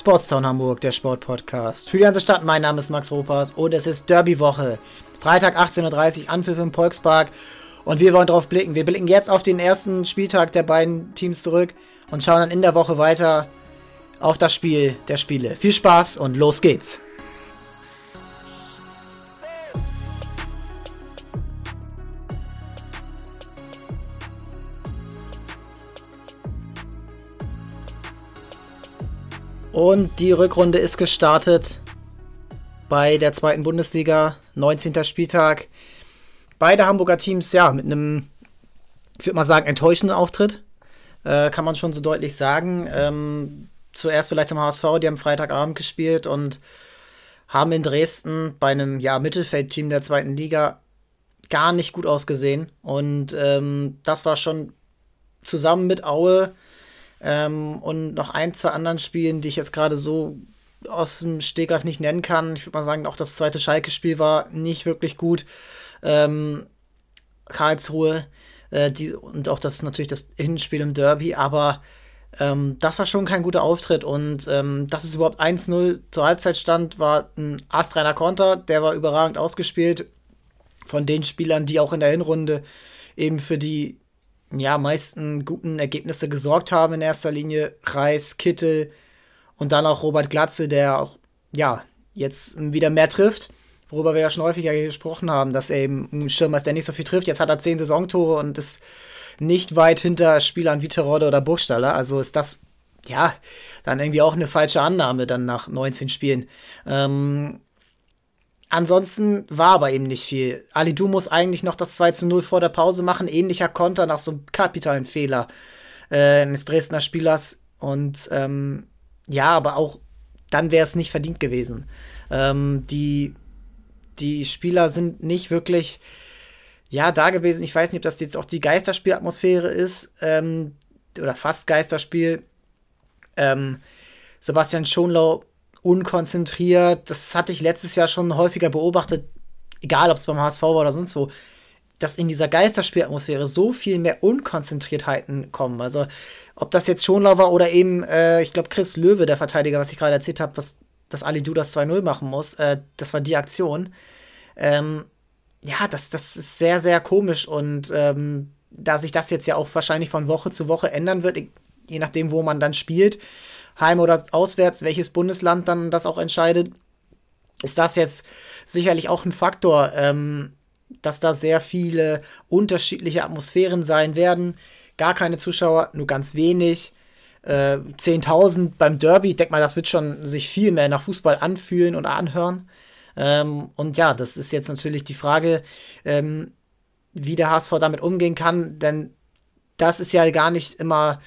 Sportstown Hamburg, der Sportpodcast. Für die ganze Stadt, mein Name ist Max Ropas und es ist Derby-Woche. Freitag 18.30 Uhr, Anpfiff im Volkspark. Und wir wollen drauf blicken. Wir blicken jetzt auf den ersten Spieltag der beiden Teams zurück und schauen dann in der Woche weiter auf das Spiel der Spiele. Viel Spaß und los geht's! Und die Rückrunde ist gestartet bei der zweiten Bundesliga, 19. Spieltag. Beide Hamburger Teams, ja, mit einem, ich würde mal sagen, enttäuschenden Auftritt. Äh, kann man schon so deutlich sagen. Ähm, zuerst vielleicht am HSV, die haben Freitagabend gespielt und haben in Dresden bei einem ja, Mittelfeldteam der zweiten Liga gar nicht gut ausgesehen. Und ähm, das war schon zusammen mit Aue ähm, und noch ein, zwei anderen Spielen, die ich jetzt gerade so aus dem Stegreif nicht nennen kann. Ich würde mal sagen, auch das zweite Schalke-Spiel war nicht wirklich gut. Ähm, Karlsruhe äh, die, und auch das natürlich das Hinspiel im Derby, aber ähm, das war schon kein guter Auftritt und ähm, dass es überhaupt 1-0 zur Halbzeit stand, war ein astreiner Konter, der war überragend ausgespielt von den Spielern, die auch in der Hinrunde eben für die ja, meisten guten Ergebnisse gesorgt haben in erster Linie. Reis, Kittel und dann auch Robert Glatze, der auch, ja, jetzt wieder mehr trifft. Worüber wir ja schon häufiger gesprochen haben, dass er eben ein Schirm ist, der nicht so viel trifft. Jetzt hat er zehn Saisontore und ist nicht weit hinter Spielern wie Terodde oder Burgstaller. Also ist das, ja, dann irgendwie auch eine falsche Annahme dann nach 19 Spielen. Ähm, Ansonsten war aber eben nicht viel. Ali Du muss eigentlich noch das 2 zu 0 vor der Pause machen. Ähnlicher Konter nach so einem kapitalen Fehler äh, eines Dresdner Spielers. Und ähm, ja, aber auch dann wäre es nicht verdient gewesen. Ähm, die, die Spieler sind nicht wirklich ja, da gewesen. Ich weiß nicht, ob das jetzt auch die Geisterspielatmosphäre ist ähm, oder fast Geisterspiel. Ähm, Sebastian Schonlau unkonzentriert. Das hatte ich letztes Jahr schon häufiger beobachtet, egal ob es beim HSV war oder sonst wo, dass in dieser Geisterspielatmosphäre so viel mehr Unkonzentriertheiten kommen. Also, ob das jetzt Schonlau war oder eben, äh, ich glaube, Chris Löwe, der Verteidiger, was ich gerade erzählt habe, was dass Ali Du das 2-0 machen muss, äh, das war die Aktion. Ähm, ja, das, das ist sehr, sehr komisch und ähm, da sich das jetzt ja auch wahrscheinlich von Woche zu Woche ändern wird, je nachdem, wo man dann spielt, heim oder auswärts, welches Bundesland dann das auch entscheidet, ist das jetzt sicherlich auch ein Faktor, ähm, dass da sehr viele unterschiedliche Atmosphären sein werden. Gar keine Zuschauer, nur ganz wenig. Äh, 10.000 beim Derby, ich denke mal, das wird schon sich viel mehr nach Fußball anfühlen und anhören. Ähm, und ja, das ist jetzt natürlich die Frage, ähm, wie der HSV damit umgehen kann, denn das ist ja gar nicht immer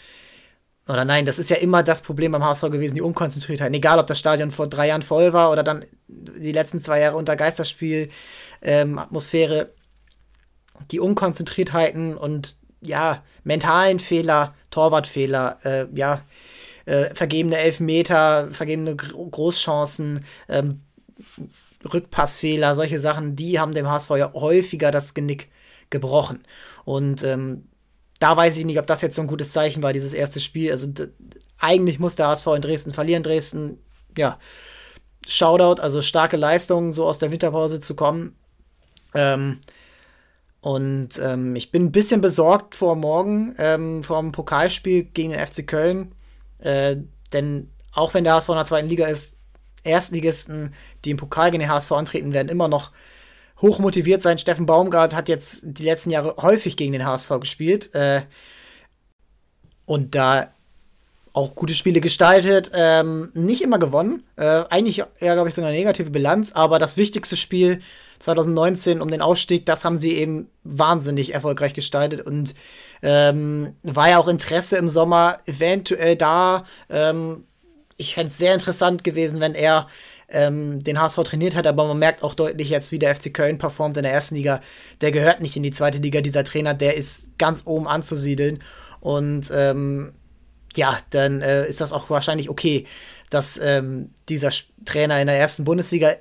oder nein, das ist ja immer das Problem beim HSV gewesen, die Unkonzentriertheit. Egal, ob das Stadion vor drei Jahren voll war oder dann die letzten zwei Jahre unter Geisterspiel, ähm, Atmosphäre, die Unkonzentriertheiten und ja, mentalen Fehler, Torwartfehler, äh, ja, äh, vergebene Elfmeter, vergebene Großchancen, ähm, Rückpassfehler, solche Sachen, die haben dem HSV ja häufiger das Genick gebrochen. Und ähm, da weiß ich nicht, ob das jetzt so ein gutes Zeichen war, dieses erste Spiel. Also eigentlich muss der HSV in Dresden verlieren. Dresden, ja, Shoutout, also starke Leistung, so aus der Winterpause zu kommen. Ähm, und ähm, ich bin ein bisschen besorgt vor morgen, ähm, vor dem Pokalspiel gegen den FC Köln. Äh, denn auch wenn der HSV in der zweiten Liga ist, Erstligisten, die im Pokal gegen den HSV antreten, werden immer noch hochmotiviert sein. Steffen Baumgart hat jetzt die letzten Jahre häufig gegen den HSV gespielt äh, und da auch gute Spiele gestaltet. Ähm, nicht immer gewonnen. Äh, eigentlich eher, glaube ich, so eine negative Bilanz, aber das wichtigste Spiel 2019 um den Aufstieg, das haben sie eben wahnsinnig erfolgreich gestaltet und ähm, war ja auch Interesse im Sommer eventuell da. Ähm, ich fände es sehr interessant gewesen, wenn er ähm, den HSV trainiert hat, aber man merkt auch deutlich jetzt, wie der FC Köln performt in der ersten Liga. Der gehört nicht in die zweite Liga, dieser Trainer, der ist ganz oben anzusiedeln. Und ähm, ja, dann äh, ist das auch wahrscheinlich okay, dass ähm, dieser Trainer in der ersten Bundesliga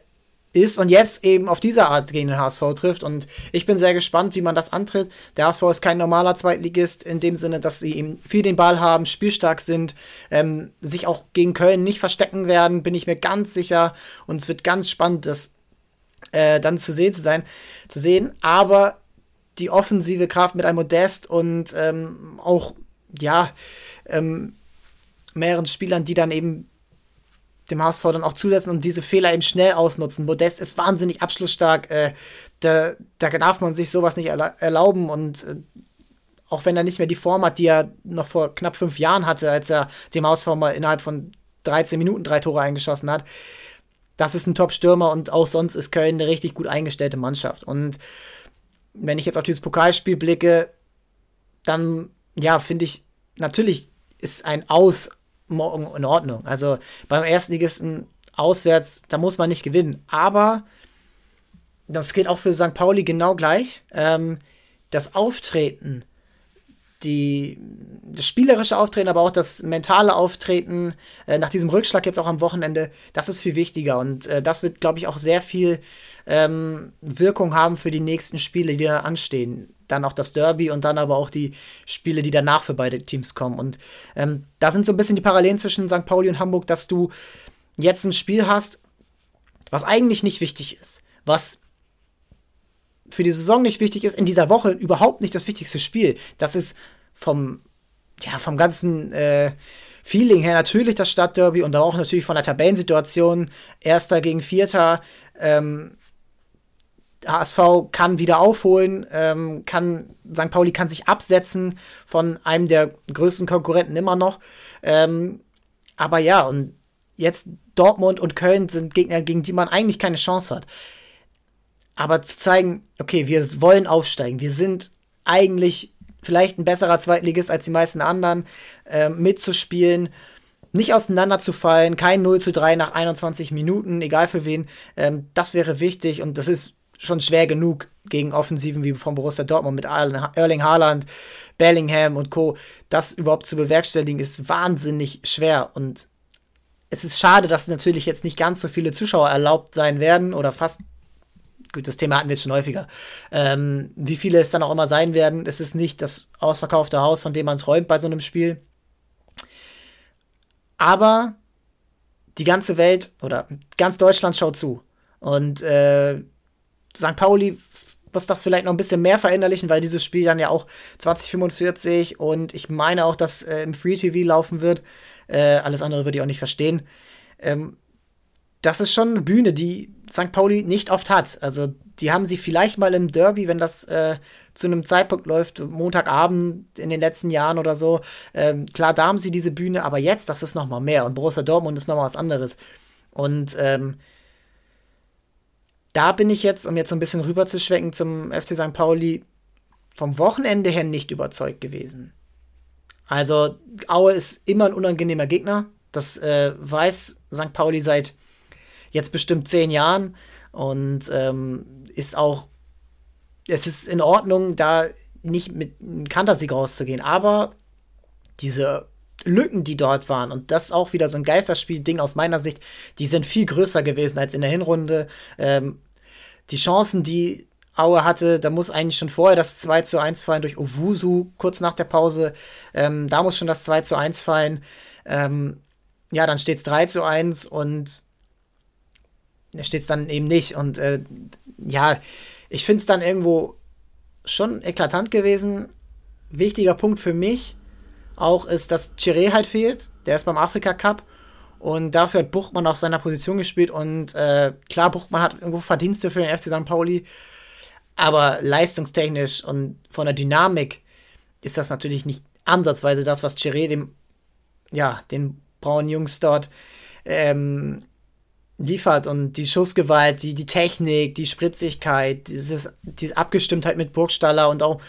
ist und jetzt eben auf diese Art gegen den HSV trifft. Und ich bin sehr gespannt, wie man das antritt. Der HSV ist kein normaler Zweitligist in dem Sinne, dass sie eben viel den Ball haben, spielstark sind, ähm, sich auch gegen Köln nicht verstecken werden, bin ich mir ganz sicher. Und es wird ganz spannend, das äh, dann zu sehen zu sein, zu sehen. Aber die offensive Kraft mit einem Modest und ähm, auch, ja, ähm, mehreren Spielern, die dann eben dem HSV dann auch zusetzen und diese Fehler eben schnell ausnutzen. Modest ist wahnsinnig abschlussstark. Äh, da, da darf man sich sowas nicht erlauben und äh, auch wenn er nicht mehr die Form hat, die er noch vor knapp fünf Jahren hatte, als er dem HSV mal innerhalb von 13 Minuten drei Tore eingeschossen hat. Das ist ein Top-Stürmer und auch sonst ist Köln eine richtig gut eingestellte Mannschaft. Und wenn ich jetzt auf dieses Pokalspiel blicke, dann, ja, finde ich, natürlich ist ein Aus morgen in Ordnung. Also beim Erstligisten auswärts, da muss man nicht gewinnen. Aber das geht auch für St. Pauli genau gleich. Ähm, das Auftreten, die, das spielerische Auftreten, aber auch das mentale Auftreten äh, nach diesem Rückschlag jetzt auch am Wochenende, das ist viel wichtiger. Und äh, das wird, glaube ich, auch sehr viel ähm, Wirkung haben für die nächsten Spiele, die dann anstehen dann auch das Derby und dann aber auch die Spiele, die danach für beide Teams kommen. Und ähm, da sind so ein bisschen die Parallelen zwischen St. Pauli und Hamburg, dass du jetzt ein Spiel hast, was eigentlich nicht wichtig ist, was für die Saison nicht wichtig ist, in dieser Woche überhaupt nicht das wichtigste Spiel. Das ist vom, ja, vom ganzen äh, Feeling her natürlich das Stadtderby und auch natürlich von der Tabellensituation, Erster gegen Vierter. Ähm, HSV kann wieder aufholen, ähm, kann, St. Pauli kann sich absetzen von einem der größten Konkurrenten immer noch. Ähm, aber ja, und jetzt Dortmund und Köln sind Gegner, gegen die man eigentlich keine Chance hat. Aber zu zeigen, okay, wir wollen aufsteigen, wir sind eigentlich vielleicht ein besserer Zweitligist als die meisten anderen, äh, mitzuspielen, nicht auseinanderzufallen, kein 0 zu 3 nach 21 Minuten, egal für wen, ähm, das wäre wichtig und das ist schon schwer genug gegen Offensiven wie von Borussia Dortmund mit Erling Haaland, Bellingham und Co. Das überhaupt zu bewerkstelligen, ist wahnsinnig schwer. Und es ist schade, dass natürlich jetzt nicht ganz so viele Zuschauer erlaubt sein werden oder fast. Gut, das Thema hatten wir jetzt schon häufiger. Ähm, wie viele es dann auch immer sein werden, es ist nicht das ausverkaufte Haus, von dem man träumt bei so einem Spiel. Aber die ganze Welt oder ganz Deutschland schaut zu. Und äh, St. Pauli muss das vielleicht noch ein bisschen mehr verinnerlichen, weil dieses Spiel dann ja auch 2045 und ich meine auch, dass äh, im Free TV laufen wird. Äh, alles andere würde ich auch nicht verstehen. Ähm, das ist schon eine Bühne, die St. Pauli nicht oft hat. Also die haben sie vielleicht mal im Derby, wenn das äh, zu einem Zeitpunkt läuft, Montagabend in den letzten Jahren oder so. Ähm, klar, da haben sie diese Bühne, aber jetzt, das ist noch mal mehr. Und Borussia Dortmund ist noch mal was anderes. Und ähm, da bin ich jetzt, um jetzt so ein bisschen rüber zu schwenken zum FC St. Pauli, vom Wochenende her nicht überzeugt gewesen. Also, Aue ist immer ein unangenehmer Gegner. Das äh, weiß St. Pauli seit jetzt bestimmt zehn Jahren und ähm, ist auch, es ist in Ordnung, da nicht mit einem Kantersieg rauszugehen, aber diese Lücken, die dort waren, und das ist auch wieder so ein Geisterspiel-Ding aus meiner Sicht, die sind viel größer gewesen als in der Hinrunde. Ähm, die Chancen, die Aue hatte, da muss eigentlich schon vorher das 2 zu 1 fallen durch Owusu, kurz nach der Pause. Ähm, da muss schon das 2 zu 1 fallen. Ähm, ja, dann steht es 3 zu 1 und steht es dann eben nicht. Und äh, ja, ich finde es dann irgendwo schon eklatant gewesen. Wichtiger Punkt für mich auch ist, dass Chiré halt fehlt. Der ist beim Afrika Cup. Und dafür hat Buchmann auf seiner Position gespielt. Und äh, klar, Buchmann hat irgendwo Verdienste für den FC St. Pauli. Aber leistungstechnisch und von der Dynamik ist das natürlich nicht ansatzweise das, was Chiré dem, ja, den braunen Jungs dort ähm, liefert. Und die Schussgewalt, die, die Technik, die Spritzigkeit, dieses, diese Abgestimmtheit mit Burgstaller und auch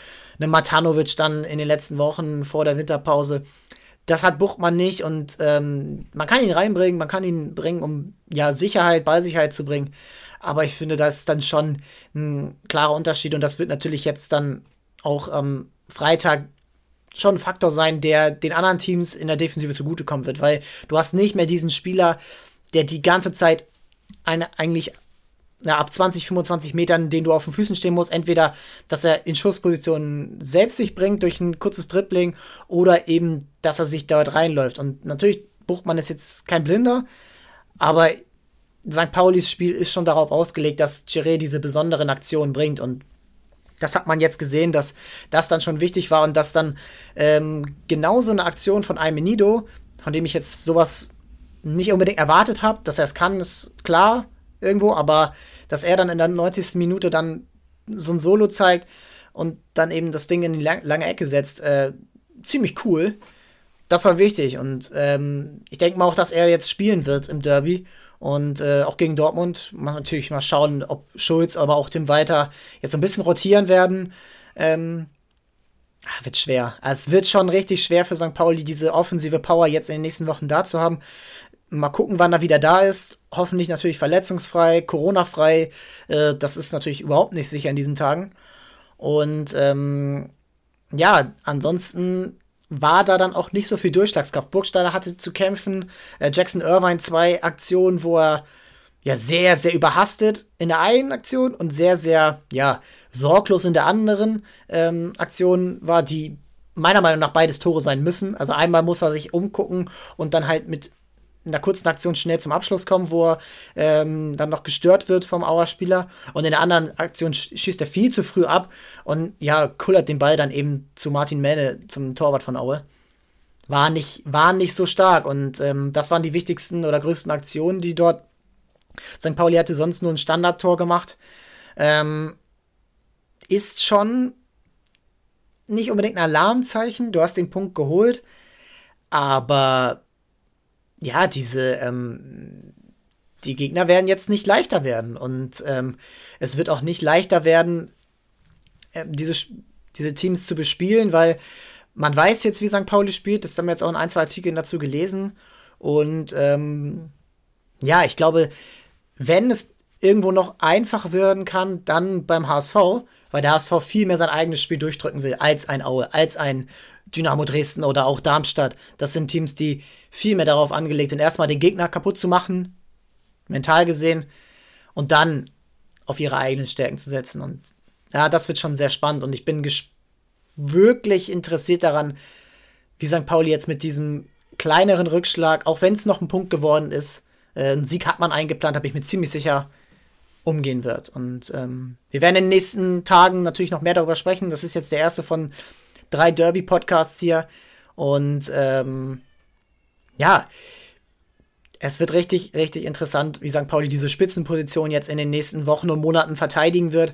eine Matanovic dann in den letzten Wochen vor der Winterpause das hat Buchmann nicht und ähm, man kann ihn reinbringen, man kann ihn bringen, um ja Sicherheit, Ballsicherheit zu bringen. Aber ich finde, das ist dann schon ein klarer Unterschied und das wird natürlich jetzt dann auch am ähm, Freitag schon ein Faktor sein, der den anderen Teams in der Defensive zugutekommen wird, weil du hast nicht mehr diesen Spieler, der die ganze Zeit eine eigentlich ja, ab 20, 25 Metern, den du auf den Füßen stehen musst. Entweder, dass er in Schusspositionen selbst sich bringt durch ein kurzes Dribbling oder eben, dass er sich dort reinläuft. Und natürlich, Buchmann ist jetzt kein Blinder, aber St. Paulis Spiel ist schon darauf ausgelegt, dass Giré diese besonderen Aktionen bringt. Und das hat man jetzt gesehen, dass das dann schon wichtig war und dass dann ähm, genauso eine Aktion von Almenido, von dem ich jetzt sowas nicht unbedingt erwartet habe, dass er es kann, ist klar irgendwo, aber dass er dann in der 90. Minute dann so ein Solo zeigt und dann eben das Ding in die lange Ecke setzt, äh, ziemlich cool. Das war wichtig und ähm, ich denke mal auch, dass er jetzt spielen wird im Derby und äh, auch gegen Dortmund. Man natürlich mal schauen, ob Schulz, aber auch Tim Weiter jetzt ein bisschen rotieren werden. Ähm, ah, wird schwer. Es wird schon richtig schwer für St. Pauli, diese offensive Power jetzt in den nächsten Wochen da zu haben. Mal gucken, wann er wieder da ist. Hoffentlich natürlich verletzungsfrei, Corona-frei. Äh, das ist natürlich überhaupt nicht sicher in diesen Tagen. Und ähm, ja, ansonsten war da dann auch nicht so viel Durchschlagskraft. Burgstaller hatte zu kämpfen. Äh, Jackson Irvine zwei Aktionen, wo er ja sehr, sehr überhastet in der einen Aktion und sehr, sehr, ja, sorglos in der anderen ähm, Aktion war, die meiner Meinung nach beides Tore sein müssen. Also einmal muss er sich umgucken und dann halt mit in der kurzen Aktion schnell zum Abschluss kommen, wo er ähm, dann noch gestört wird vom Auer-Spieler. Und in der anderen Aktion schießt er viel zu früh ab und ja, kullert den Ball dann eben zu Martin Mähne, zum Torwart von Aue. War nicht, war nicht so stark und ähm, das waren die wichtigsten oder größten Aktionen, die dort. St. Pauli hatte sonst nur ein Standardtor gemacht. Ähm, ist schon nicht unbedingt ein Alarmzeichen. Du hast den Punkt geholt, aber ja, diese, ähm, die Gegner werden jetzt nicht leichter werden. Und ähm, es wird auch nicht leichter werden, äh, diese, diese Teams zu bespielen, weil man weiß jetzt, wie St. Pauli spielt. Das haben wir jetzt auch in ein, zwei Artikeln dazu gelesen. Und ähm, ja, ich glaube, wenn es irgendwo noch einfach werden kann, dann beim HSV, weil der HSV viel mehr sein eigenes Spiel durchdrücken will als ein Aue, als ein Dynamo Dresden oder auch Darmstadt. Das sind Teams, die viel mehr darauf angelegt sind, erstmal den Gegner kaputt zu machen, mental gesehen, und dann auf ihre eigenen Stärken zu setzen. Und ja, das wird schon sehr spannend. Und ich bin wirklich interessiert daran, wie St. Pauli jetzt mit diesem kleineren Rückschlag, auch wenn es noch ein Punkt geworden ist, äh, einen Sieg hat man eingeplant, habe ich mir ziemlich sicher umgehen wird. Und ähm, wir werden in den nächsten Tagen natürlich noch mehr darüber sprechen. Das ist jetzt der erste von drei Derby-Podcasts hier. Und ähm, ja, es wird richtig, richtig interessant, wie St. Pauli diese Spitzenposition jetzt in den nächsten Wochen und Monaten verteidigen wird.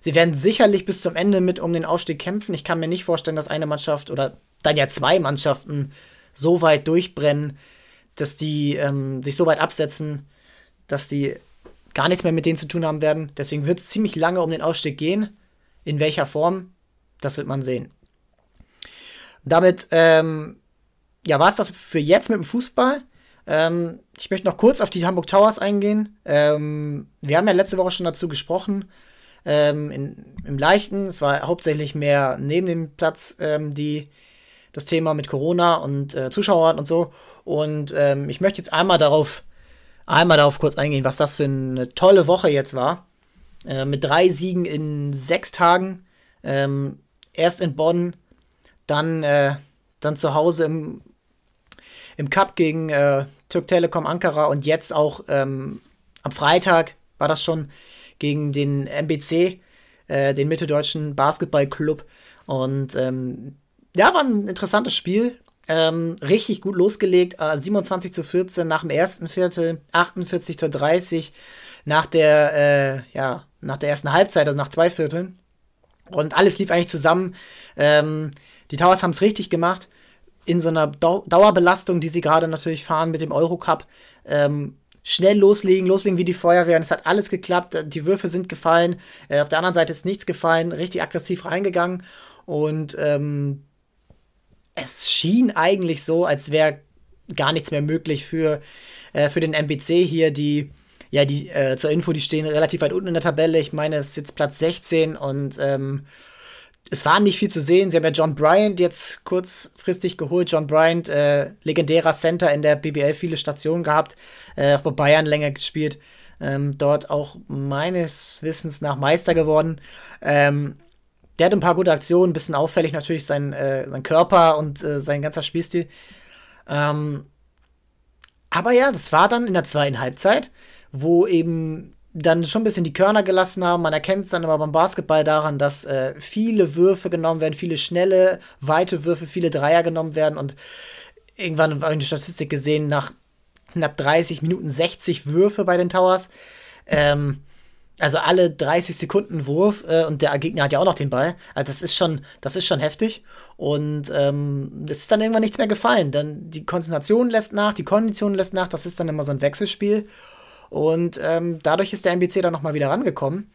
Sie werden sicherlich bis zum Ende mit um den Aufstieg kämpfen. Ich kann mir nicht vorstellen, dass eine Mannschaft oder dann ja zwei Mannschaften so weit durchbrennen, dass die ähm, sich so weit absetzen, dass die gar nichts mehr mit denen zu tun haben werden. Deswegen wird es ziemlich lange um den Aufstieg gehen. In welcher Form, das wird man sehen. Damit ähm, ja, war es das für jetzt mit dem Fußball. Ähm, ich möchte noch kurz auf die Hamburg Towers eingehen. Ähm, wir haben ja letzte Woche schon dazu gesprochen. Ähm, in, Im Leichten, es war hauptsächlich mehr neben dem Platz ähm, die, das Thema mit Corona und äh, Zuschauern und so. Und ähm, ich möchte jetzt einmal darauf, einmal darauf kurz eingehen, was das für eine tolle Woche jetzt war. Äh, mit drei Siegen in sechs Tagen. Erst in Bonn, dann, äh, dann zu Hause im, im Cup gegen äh, Türk Telekom Ankara und jetzt auch ähm, am Freitag war das schon gegen den MBC, äh, den mitteldeutschen Basketballclub. Und ähm, ja, war ein interessantes Spiel. Ähm, richtig gut losgelegt. Äh, 27 zu 14 nach dem ersten Viertel, 48 zu 30 nach der, äh, ja, nach der ersten Halbzeit, also nach zwei Vierteln. Und alles lief eigentlich zusammen. Ähm, die Towers haben es richtig gemacht. In so einer Dau Dauerbelastung, die sie gerade natürlich fahren mit dem Eurocup. Ähm, schnell loslegen, loslegen wie die Feuerwehr. Und es hat alles geklappt. Die Würfe sind gefallen. Äh, auf der anderen Seite ist nichts gefallen. Richtig aggressiv reingegangen. Und ähm, es schien eigentlich so, als wäre gar nichts mehr möglich für, äh, für den MBC hier, die ja, die äh, zur Info, die stehen relativ weit unten in der Tabelle. Ich meine, es ist jetzt Platz 16 und ähm, es war nicht viel zu sehen. Sie haben ja John Bryant jetzt kurzfristig geholt. John Bryant, äh, legendärer Center in der BBL, viele Stationen gehabt, äh, auch bei Bayern länger gespielt. ähm, dort auch meines Wissens nach Meister geworden. Ähm, der hat ein paar gute Aktionen, ein bisschen auffällig natürlich sein, äh, sein Körper und äh, sein ganzer Spielstil. Ähm, aber ja, das war dann in der zweiten Halbzeit, wo eben dann schon ein bisschen die Körner gelassen haben. Man erkennt es dann aber beim Basketball daran, dass äh, viele Würfe genommen werden, viele schnelle, weite Würfe, viele Dreier genommen werden. Und irgendwann habe ich die Statistik gesehen, nach knapp 30 Minuten 60 Würfe bei den Towers. Ähm, also alle 30 Sekunden Wurf äh, und der Gegner hat ja auch noch den Ball. Also das ist schon, das ist schon heftig. Und ähm, es ist dann irgendwann nichts mehr gefallen. Dann die Konzentration lässt nach, die Kondition lässt nach. Das ist dann immer so ein Wechselspiel. Und ähm, dadurch ist der NBC dann nochmal wieder rangekommen.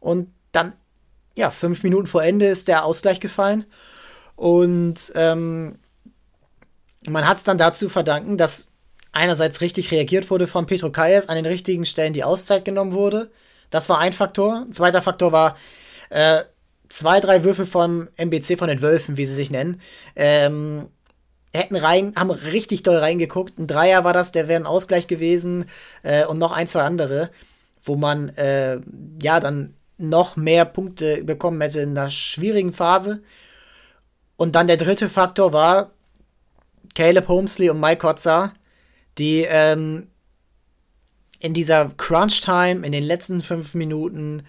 Und dann, ja, fünf Minuten vor Ende ist der Ausgleich gefallen. Und ähm, man hat es dann dazu verdanken, dass einerseits richtig reagiert wurde von Petro Kayes, an den richtigen Stellen die Auszeit genommen wurde. Das war ein Faktor. Ein zweiter Faktor war äh, zwei, drei Würfel vom MBC, von den Wölfen, wie sie sich nennen. Ähm, hätten rein, haben richtig doll reingeguckt. Ein Dreier war das, der wäre ein Ausgleich gewesen äh, und noch ein, zwei andere, wo man äh, ja dann noch mehr Punkte bekommen hätte in einer schwierigen Phase. Und dann der dritte Faktor war Caleb Holmesley und Mike Kotzer, die ähm, in dieser Crunch-Time, in den letzten fünf Minuten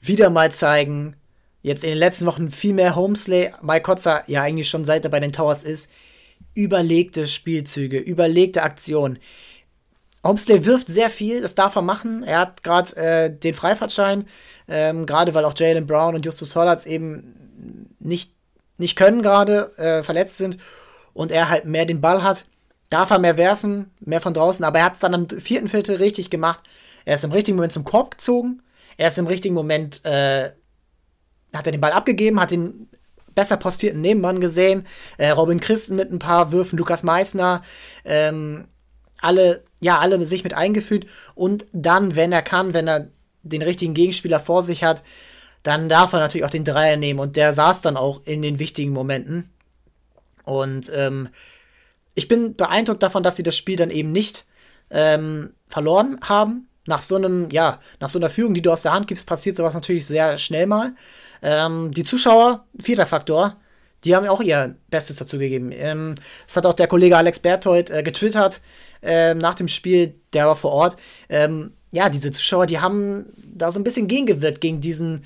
wieder mal zeigen, jetzt in den letzten Wochen viel mehr Homesley, Mike Kotzer ja eigentlich schon seit er bei den Towers ist, überlegte Spielzüge, überlegte Aktionen. Homesley wirft sehr viel, das darf er machen. Er hat gerade äh, den Freifahrtschein, ähm, gerade weil auch Jalen Brown und Justus Hollatz eben nicht, nicht können gerade, äh, verletzt sind und er halt mehr den Ball hat. Darf er mehr werfen, mehr von draußen, aber er hat es dann im vierten Viertel richtig gemacht. Er ist im richtigen Moment zum Korb gezogen. Er ist im richtigen Moment, äh, hat er den Ball abgegeben, hat den besser postierten Nebenmann gesehen. Äh, Robin Christen mit ein paar Würfen, Lukas Meissner, ähm, alle, ja, alle sich mit eingefügt. Und dann, wenn er kann, wenn er den richtigen Gegenspieler vor sich hat, dann darf er natürlich auch den Dreier nehmen. Und der saß dann auch in den wichtigen Momenten. Und ähm, ich bin beeindruckt davon, dass sie das Spiel dann eben nicht ähm, verloren haben. Nach so einem, ja, nach so einer Führung, die du aus der Hand gibst, passiert sowas natürlich sehr schnell mal. Ähm, die Zuschauer, vierter Faktor, die haben auch ihr Bestes dazu gegeben. Ähm, das hat auch der Kollege Alex Berthold äh, getwittert äh, nach dem Spiel, der war vor Ort. Ähm, ja, diese Zuschauer, die haben da so ein bisschen gegengewirkt gegen diesen,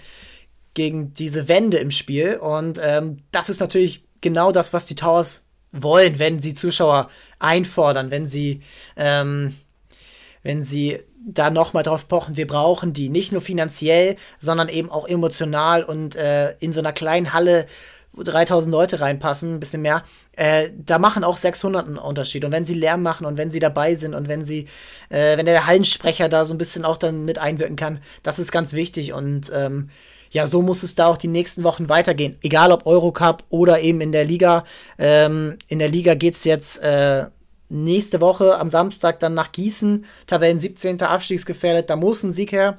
gegen diese Wende im Spiel. Und ähm, das ist natürlich genau das, was die Towers wollen, wenn sie Zuschauer einfordern, wenn sie, ähm, wenn sie da nochmal drauf pochen, wir brauchen die. Nicht nur finanziell, sondern eben auch emotional und äh, in so einer kleinen Halle, wo 3000 Leute reinpassen, ein bisschen mehr, äh, da machen auch 600 einen Unterschied. Und wenn sie Lärm machen und wenn sie dabei sind und wenn sie, äh, wenn der Hallensprecher da so ein bisschen auch dann mit einwirken kann, das ist ganz wichtig. Und ähm, ja, so muss es da auch die nächsten Wochen weitergehen. Egal ob Eurocup oder eben in der Liga. Ähm, in der Liga geht es jetzt äh, nächste Woche am Samstag dann nach Gießen, Tabellen 17. Abstiegsgefährdet, da muss ein Sieg her.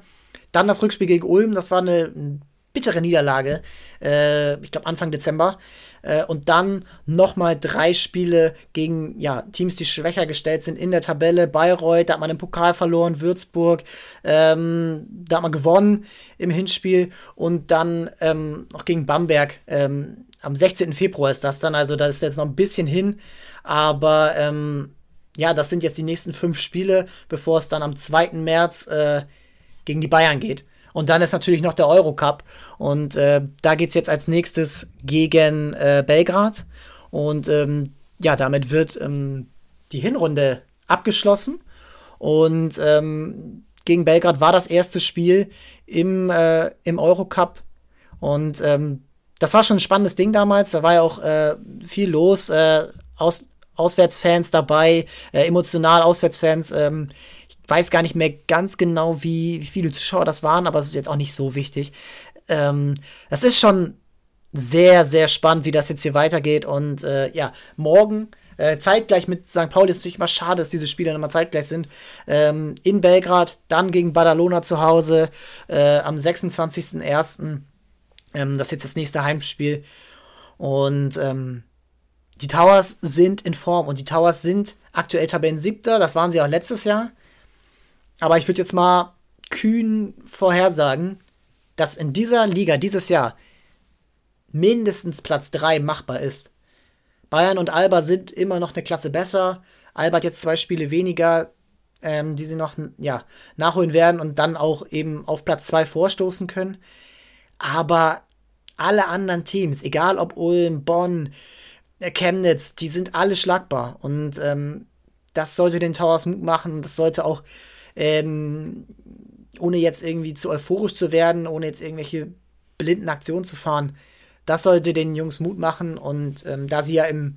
Dann das Rückspiel gegen Ulm, das war eine bittere Niederlage, äh, ich glaube Anfang Dezember. Äh, und dann nochmal drei Spiele gegen ja, Teams, die schwächer gestellt sind in der Tabelle. Bayreuth, da hat man im Pokal verloren, Würzburg, ähm, da hat man gewonnen im Hinspiel. Und dann ähm, noch gegen Bamberg. Ähm, am 16. Februar ist das dann, also da ist jetzt noch ein bisschen hin. Aber ähm, ja, das sind jetzt die nächsten fünf Spiele, bevor es dann am 2. März äh, gegen die Bayern geht. Und dann ist natürlich noch der Eurocup. Und äh, da geht es jetzt als nächstes gegen äh, Belgrad. Und ähm, ja, damit wird ähm, die Hinrunde abgeschlossen. Und ähm, gegen Belgrad war das erste Spiel im, äh, im Eurocup. Und ähm, das war schon ein spannendes Ding damals. Da war ja auch äh, viel los. Äh, aus, Auswärtsfans dabei, äh, emotional Auswärtsfans. Ähm, ich weiß gar nicht mehr ganz genau, wie, wie viele Zuschauer das waren, aber es ist jetzt auch nicht so wichtig. Ähm, das ist schon sehr, sehr spannend, wie das jetzt hier weitergeht. Und äh, ja, morgen äh, zeitgleich mit St. Pauli ist natürlich immer schade, dass diese Spiele immer zeitgleich sind. Ähm, in Belgrad, dann gegen Badalona zu Hause äh, am 26.01. Ähm, das ist jetzt das nächste Heimspiel. Und ähm, die Towers sind in Form und die Towers sind aktuell Tabellen siebter, das waren sie auch letztes Jahr. Aber ich würde jetzt mal kühn vorhersagen, dass in dieser Liga dieses Jahr mindestens Platz 3 machbar ist. Bayern und Alba sind immer noch eine Klasse besser. Alba hat jetzt zwei Spiele weniger, ähm, die sie noch ja, nachholen werden und dann auch eben auf Platz 2 vorstoßen können. Aber alle anderen Teams, egal ob Ulm, Bonn, äh, Chemnitz, die sind alle schlagbar. Und ähm, das sollte den Towers Mut machen. Das sollte auch, ähm, ohne jetzt irgendwie zu euphorisch zu werden, ohne jetzt irgendwelche blinden Aktionen zu fahren, das sollte den Jungs Mut machen. Und ähm, da sie ja im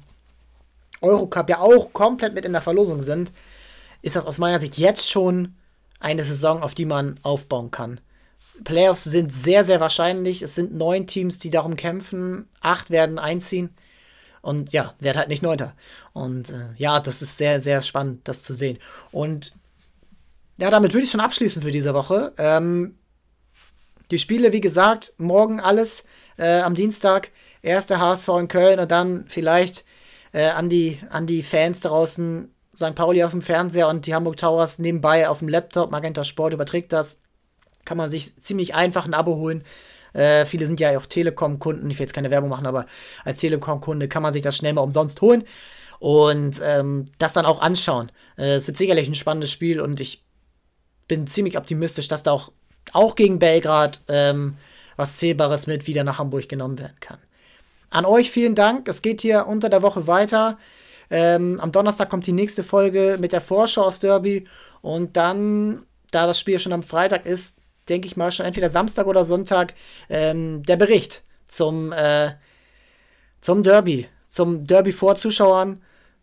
Eurocup ja auch komplett mit in der Verlosung sind, ist das aus meiner Sicht jetzt schon eine Saison, auf die man aufbauen kann. Playoffs sind sehr, sehr wahrscheinlich. Es sind neun Teams, die darum kämpfen. Acht werden einziehen. Und ja, wird halt nicht Neunter. Und äh, ja, das ist sehr, sehr spannend, das zu sehen. Und ja, damit würde ich schon abschließen für diese Woche. Ähm, die Spiele, wie gesagt, morgen alles äh, am Dienstag. Erster HSV in Köln und dann vielleicht äh, an, die, an die Fans draußen St. Pauli auf dem Fernseher und die Hamburg Towers nebenbei auf dem Laptop. Magenta Sport überträgt das. Kann man sich ziemlich einfach ein Abo holen. Äh, viele sind ja auch Telekom-Kunden. Ich will jetzt keine Werbung machen, aber als Telekom-Kunde kann man sich das schnell mal umsonst holen und ähm, das dann auch anschauen. Äh, es wird sicherlich ein spannendes Spiel und ich bin ziemlich optimistisch, dass da auch, auch gegen Belgrad ähm, was Zählbares mit wieder nach Hamburg genommen werden kann. An euch vielen Dank. Es geht hier unter der Woche weiter. Ähm, am Donnerstag kommt die nächste Folge mit der Vorschau aus Derby und dann, da das Spiel schon am Freitag ist, denke ich mal, schon entweder Samstag oder Sonntag ähm, der Bericht zum, äh, zum Derby. Zum Derby vor Zuschauern,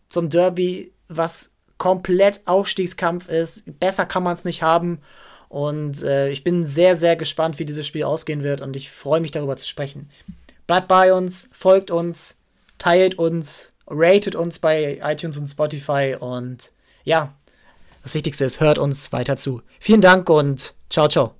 zum Derby, was komplett Aufstiegskampf ist. Besser kann man es nicht haben. Und äh, ich bin sehr, sehr gespannt, wie dieses Spiel ausgehen wird und ich freue mich darüber zu sprechen. Bleibt bei uns, folgt uns, teilt uns, ratet uns bei iTunes und Spotify und ja, das Wichtigste ist, hört uns weiter zu. Vielen Dank und ciao, ciao.